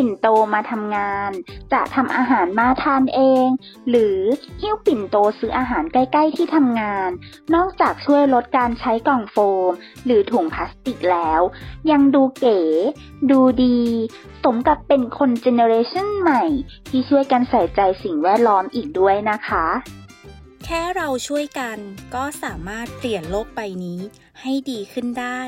ปิ่นโตมาทำงาน จะทำอาหารมาทานเอง หรือหิ้วปิ่นโตซื้ออาหารใกล้ ๆ ที่ทำงาน นอกจากช่วยลดการใช้กล่องโฟม หรือถุงพลาสติกแล้ว ยังดูเก๋ ดูดี สมกับเป็นคนเจเนอเรชันใหม่ ที่ช่วยกันใส่ใจสิ่งแวดล้อมอีกด้วยนะคะ แค่เราช่วยกันก็สามารถเปลี่ยนโลกใบนี้ให้ดีขึ้นได้